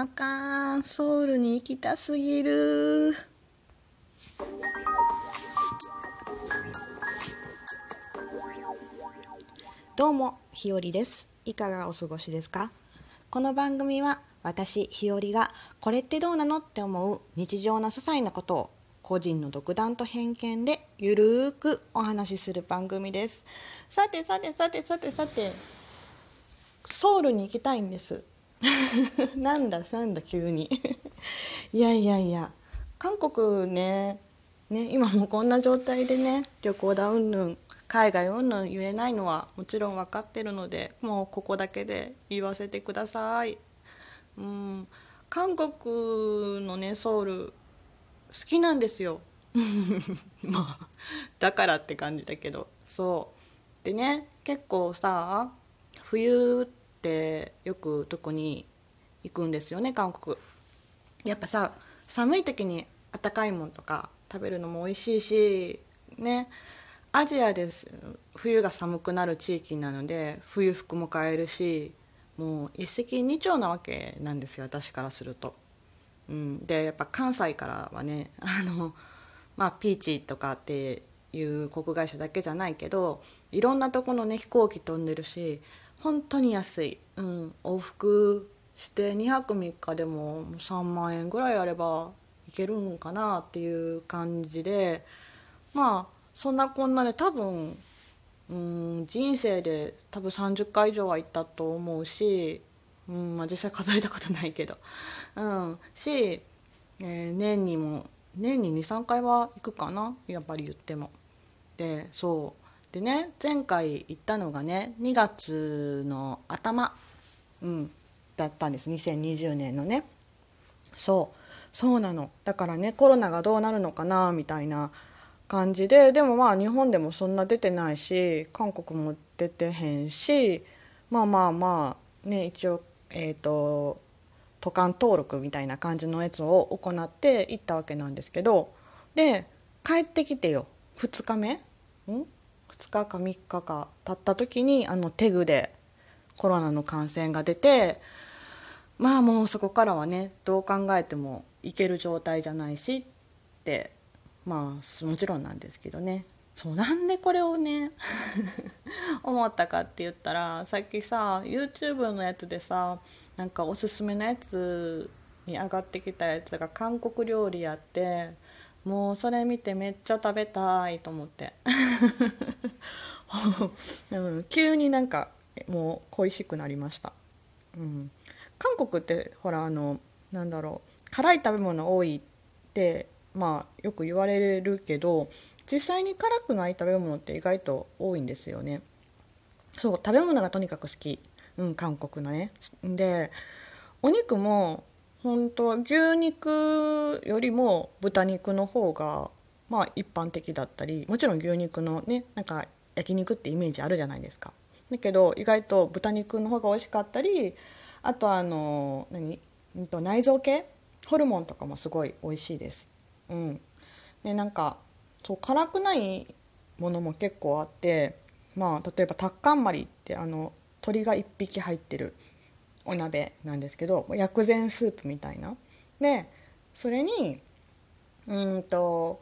あかん。ソウルに行きたすぎる。どうもひよりです。いかがお過ごしですか？この番組は私ひよりがこれってどうなのって思う日常の些細なことを個人の独断と偏見でゆるーくお話しする番組です。さてさてさてさてさてソウルに行きたいんです。なんだなんだ急に いやいやいや韓国ねね今もこんな状態でね旅行だうんぬん海外うんぬん言えないのはもちろん分かってるのでもうここだけで言わせてください。うん韓国のねソウル好きなんですよ。まあだからって感じだけどそうでね結構さ冬ってよく特に行くんですよね韓国。やっぱさ寒い時にあったかいもんとか食べるのも美味しいしね。アジアです冬が寒くなる地域なので冬服も買えるしもう一石二鳥なわけなんですよ私からすると。うん、でやっぱ関西からはね あの、まあ、ピーチとかっていう航空会社だけじゃないけどいろんなとこのね飛行機飛んでるし本当に安い、うん、往復して2泊3日でも3万円ぐらいあればいけるんかなっていう感じで。まあそんなこんなで多分うん人生で多分30回以上は行ったと思うし、うんまあ、実際数えたことないけど、うん、し、えー、年にも年に23回は行くかな。やっぱり言っても。でそう。でね前回行ったのがね2月の頭、うん、だったんです。2020年のね。そう。そうなの。だからねコロナがどうなるのかなみたいな感じで。でもまあ日本でもそんな出てないし韓国も出てへんしまあまあまあね一応えっ、ー、と渡韓登録みたいな感じのやつを行って行ったわけなんですけど。で帰ってきてよ。2日目？ん？2日か3日か経った時にあのテグでコロナの感染が出てまあもうそこからはねどう考えてもいける状態じゃないしってまあもちろんなんですけどね。そうなんでこれをね 思ったかって言ったらさっきさ YouTube のやつでさなんかおすすめのやつに上がってきたやつが韓国料理やってもうそれ見てめっちゃ食べたいと思って、急になんかもう恋しくなりました、うん、韓国ってほらあのなんだろう辛い食べ物多いってまあよく言われるけど実際に辛くない食べ物って意外と多いんですよね。そう食べ物がとにかく好き、うん、韓国のね。でお肉も本当は牛肉よりも豚肉の方がまあ一般的だったりもちろん牛肉のねなんか焼肉ってイメージあるじゃないですか。だけど意外と豚肉の方が美味しかったりあとあの何、うん、と内臓系？ホルモンとかもすごい美味しいです。うん、でなんかそう辛くないものも結構あってまあ例えばタッカンマリってあの鳥が1匹入ってるお鍋なんですけど薬膳スープみたいな。でそれにうんと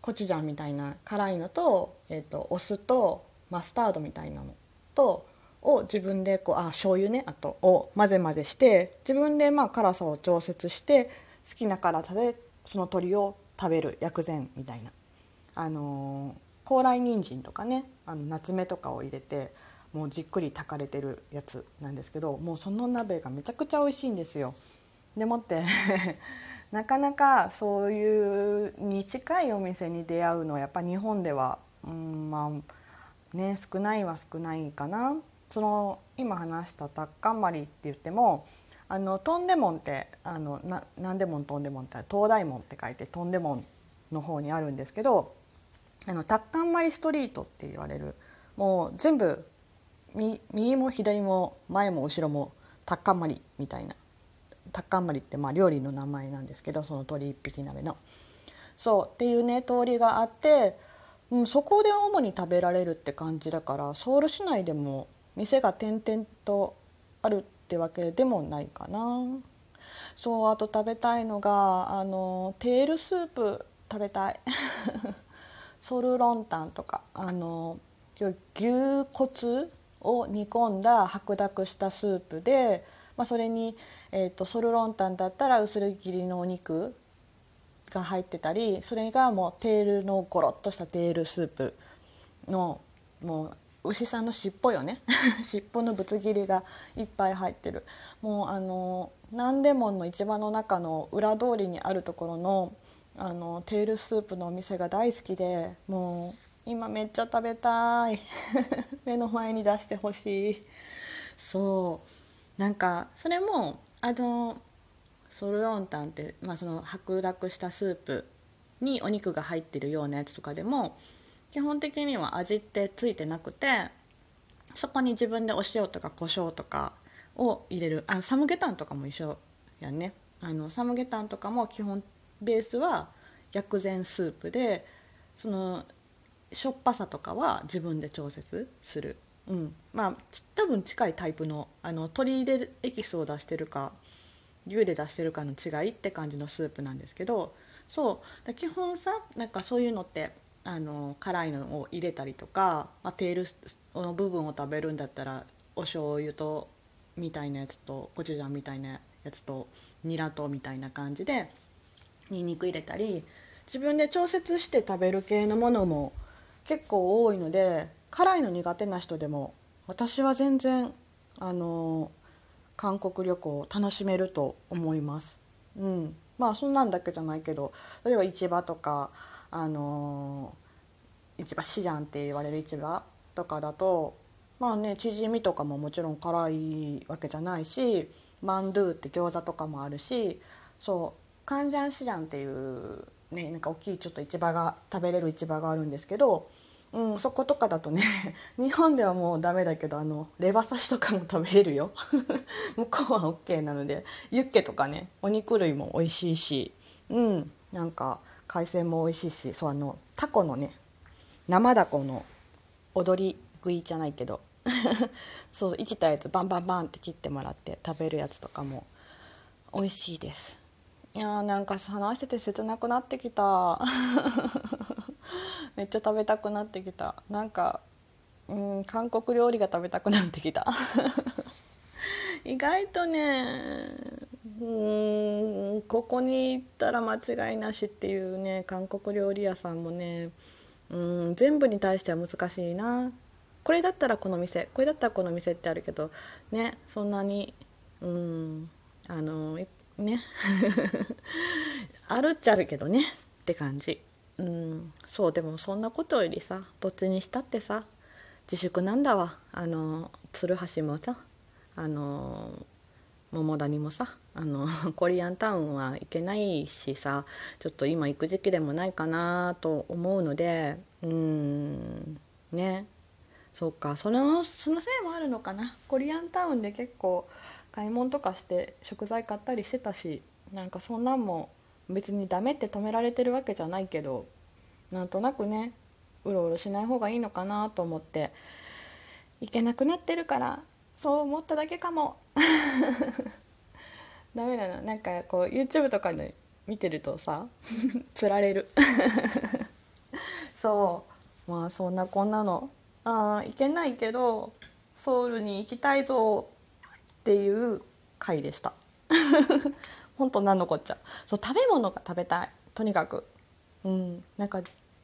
コチュジャンみたいな辛いのと,、えーと、お酢とマスタードみたいなのとを自分でこうあ醤油ねあとを混ぜ混ぜして自分でまあ辛さを調節して好きな辛さでその鶏を食べる薬膳みたいな。あのー、高麗人参とかねあの夏目とかを入れてもうじっくり炊かれてるやつなんですけどもうその鍋がめちゃくちゃ美味しいんですよ。でもって なかなかそういうに近いお店に出会うのはやっぱ日本では、うんまあね、少ないは少ないかな。その今話したタッカンマリって言ってもあのトンデモンってあのななんでもんトンデモンって東大門って書いてトンデモンの方にあるんですけどあのタッカンマリストリートって言われるもう全部右も左も前も後ろもタッカンマリみたいなタッカンマリってまあ料理の名前なんですけどその鳥一匹鍋の。そうっていうね通りがあって、うん、そこで主に食べられるって感じだからソウル市内でも店が点々とあるってわけでもないかな。そうあと食べたいのがあのテールスープ食べたい ソルロンタンとかあの牛骨を煮込んだ白濁したスープで、まあ、それに、えーと、ソルロンタンだったら薄切りのお肉が入ってたりそれがもうテールのゴロッとしたテールスープのもう牛さんの尻尾よね。尻尾のぶつ切りがいっぱい入ってる。もうあの南大門の市場の中の裏通りにあるところのあのテールスープのお店が大好きでもう今めっちゃ食べたい。目の前に出してほしい。そう。なんかそれもあのソルロンタンって、まあ、その白濁したスープにお肉が入ってるようなやつとかでも基本的には味ってついてなくてそこに自分でお塩とか胡椒とかを入れる。あサムゲタンとかも一緒やね。あのサムゲタンとかも基本ベースは薬膳スープでそのしょっぱさとかは自分で調節する、うん、まあ多分近いタイプのあの鶏でエキスを出してるか牛で出してるかの違いって感じのスープなんですけどそう。基本さなんかそういうのってあの辛いのを入れたりとか、まあ、テールの部分を食べるんだったらお醤油とみたいなやつとコチュジャンみたいなやつとニラとみたいな感じでにんにく入れたり自分で調節して食べる系のものも結構多いので辛いの苦手な人でも私は全然あの韓国旅行楽しめると思います。うん、まあそんなんだけじゃないけど例えば市場とかあの市場市ジャンって言われる市場とかだとまあねチヂミとかももちろん辛いわけじゃないしマンドゥって餃子とかもあるしそうカンジャンシジャンっていうねなんか大きいちょっと市場が食べれる市場があるんですけどうん、そことかだとね 日本ではもうダメだけどあのレバ刺しとかも食べれるよ。向こうは OK なのでユッケとかねお肉類も美味しいしうんなんか海鮮も美味しいしそうあのタコのね生ダコの踊り食いじゃないけど そう生きたやつバンバンバンって切ってもらって食べるやつとかも美味しいです。いやーなんか話してて切なくなってきた。めっちゃ食べたくなってきた。なんかうん韓国料理が食べたくなってきた。意外とねうんここに行ったら間違いなしっていうね韓国料理屋さんもねうん全部に対しては難しいな。これだったらこの店これだったらこの店ってあるけどねそんなにうんあのね。あるっちゃあるけどねって感じ。うん。そうでもそんなことよりさどっちにしたってさ自粛なんだわ。あの鶴橋もさあの桃谷もさあの コリアンタウンは行けないしさちょっと今行く時期でもないかなと思うのでうん。ね。そうか。そのそのせいもあるのかな。コリアンタウンで結構買い物とかして食材買ったりしてたしなんかそんなんも別にダメって止められてるわけじゃないけどなんとなくねうろうろしない方がいいのかなと思って行けなくなってるからそう思っただけかも。ダメだな。なんかこう YouTube とかで見てるとさ つられる。そう。まあそんなこんなの。あ行けないけどソウルに行きたいぞっていう回でした。ほんと何のこっちゃ？そう食べ物が食べたい。とにかく。うん。なんか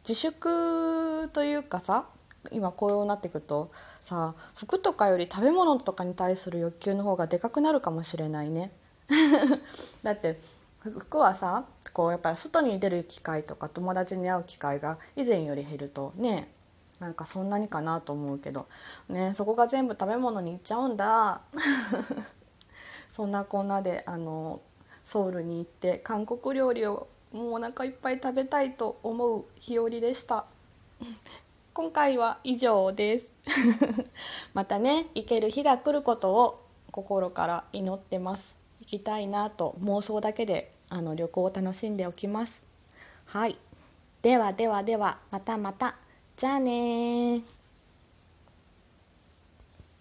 自粛というかさ今こうなってくるとさ服とかより食べ物とかに対する欲求の方がでかくなるかもしれないね。だって服はさこうやっぱり外に出る機会とか友達に会う機会が以前より減るとねなんかそんなにかなと思うけどねそこが全部食べ物にいっちゃうんだ。そんなこんなであのソウルに行って韓国料理をもうお腹いっぱい食べたいと思う日和でした。今回は以上です。またね行ける日が来ることを心から祈ってます。行きたいなと妄想だけであの旅行を楽しんでおきます。はい。ではではではまたまた。じゃあね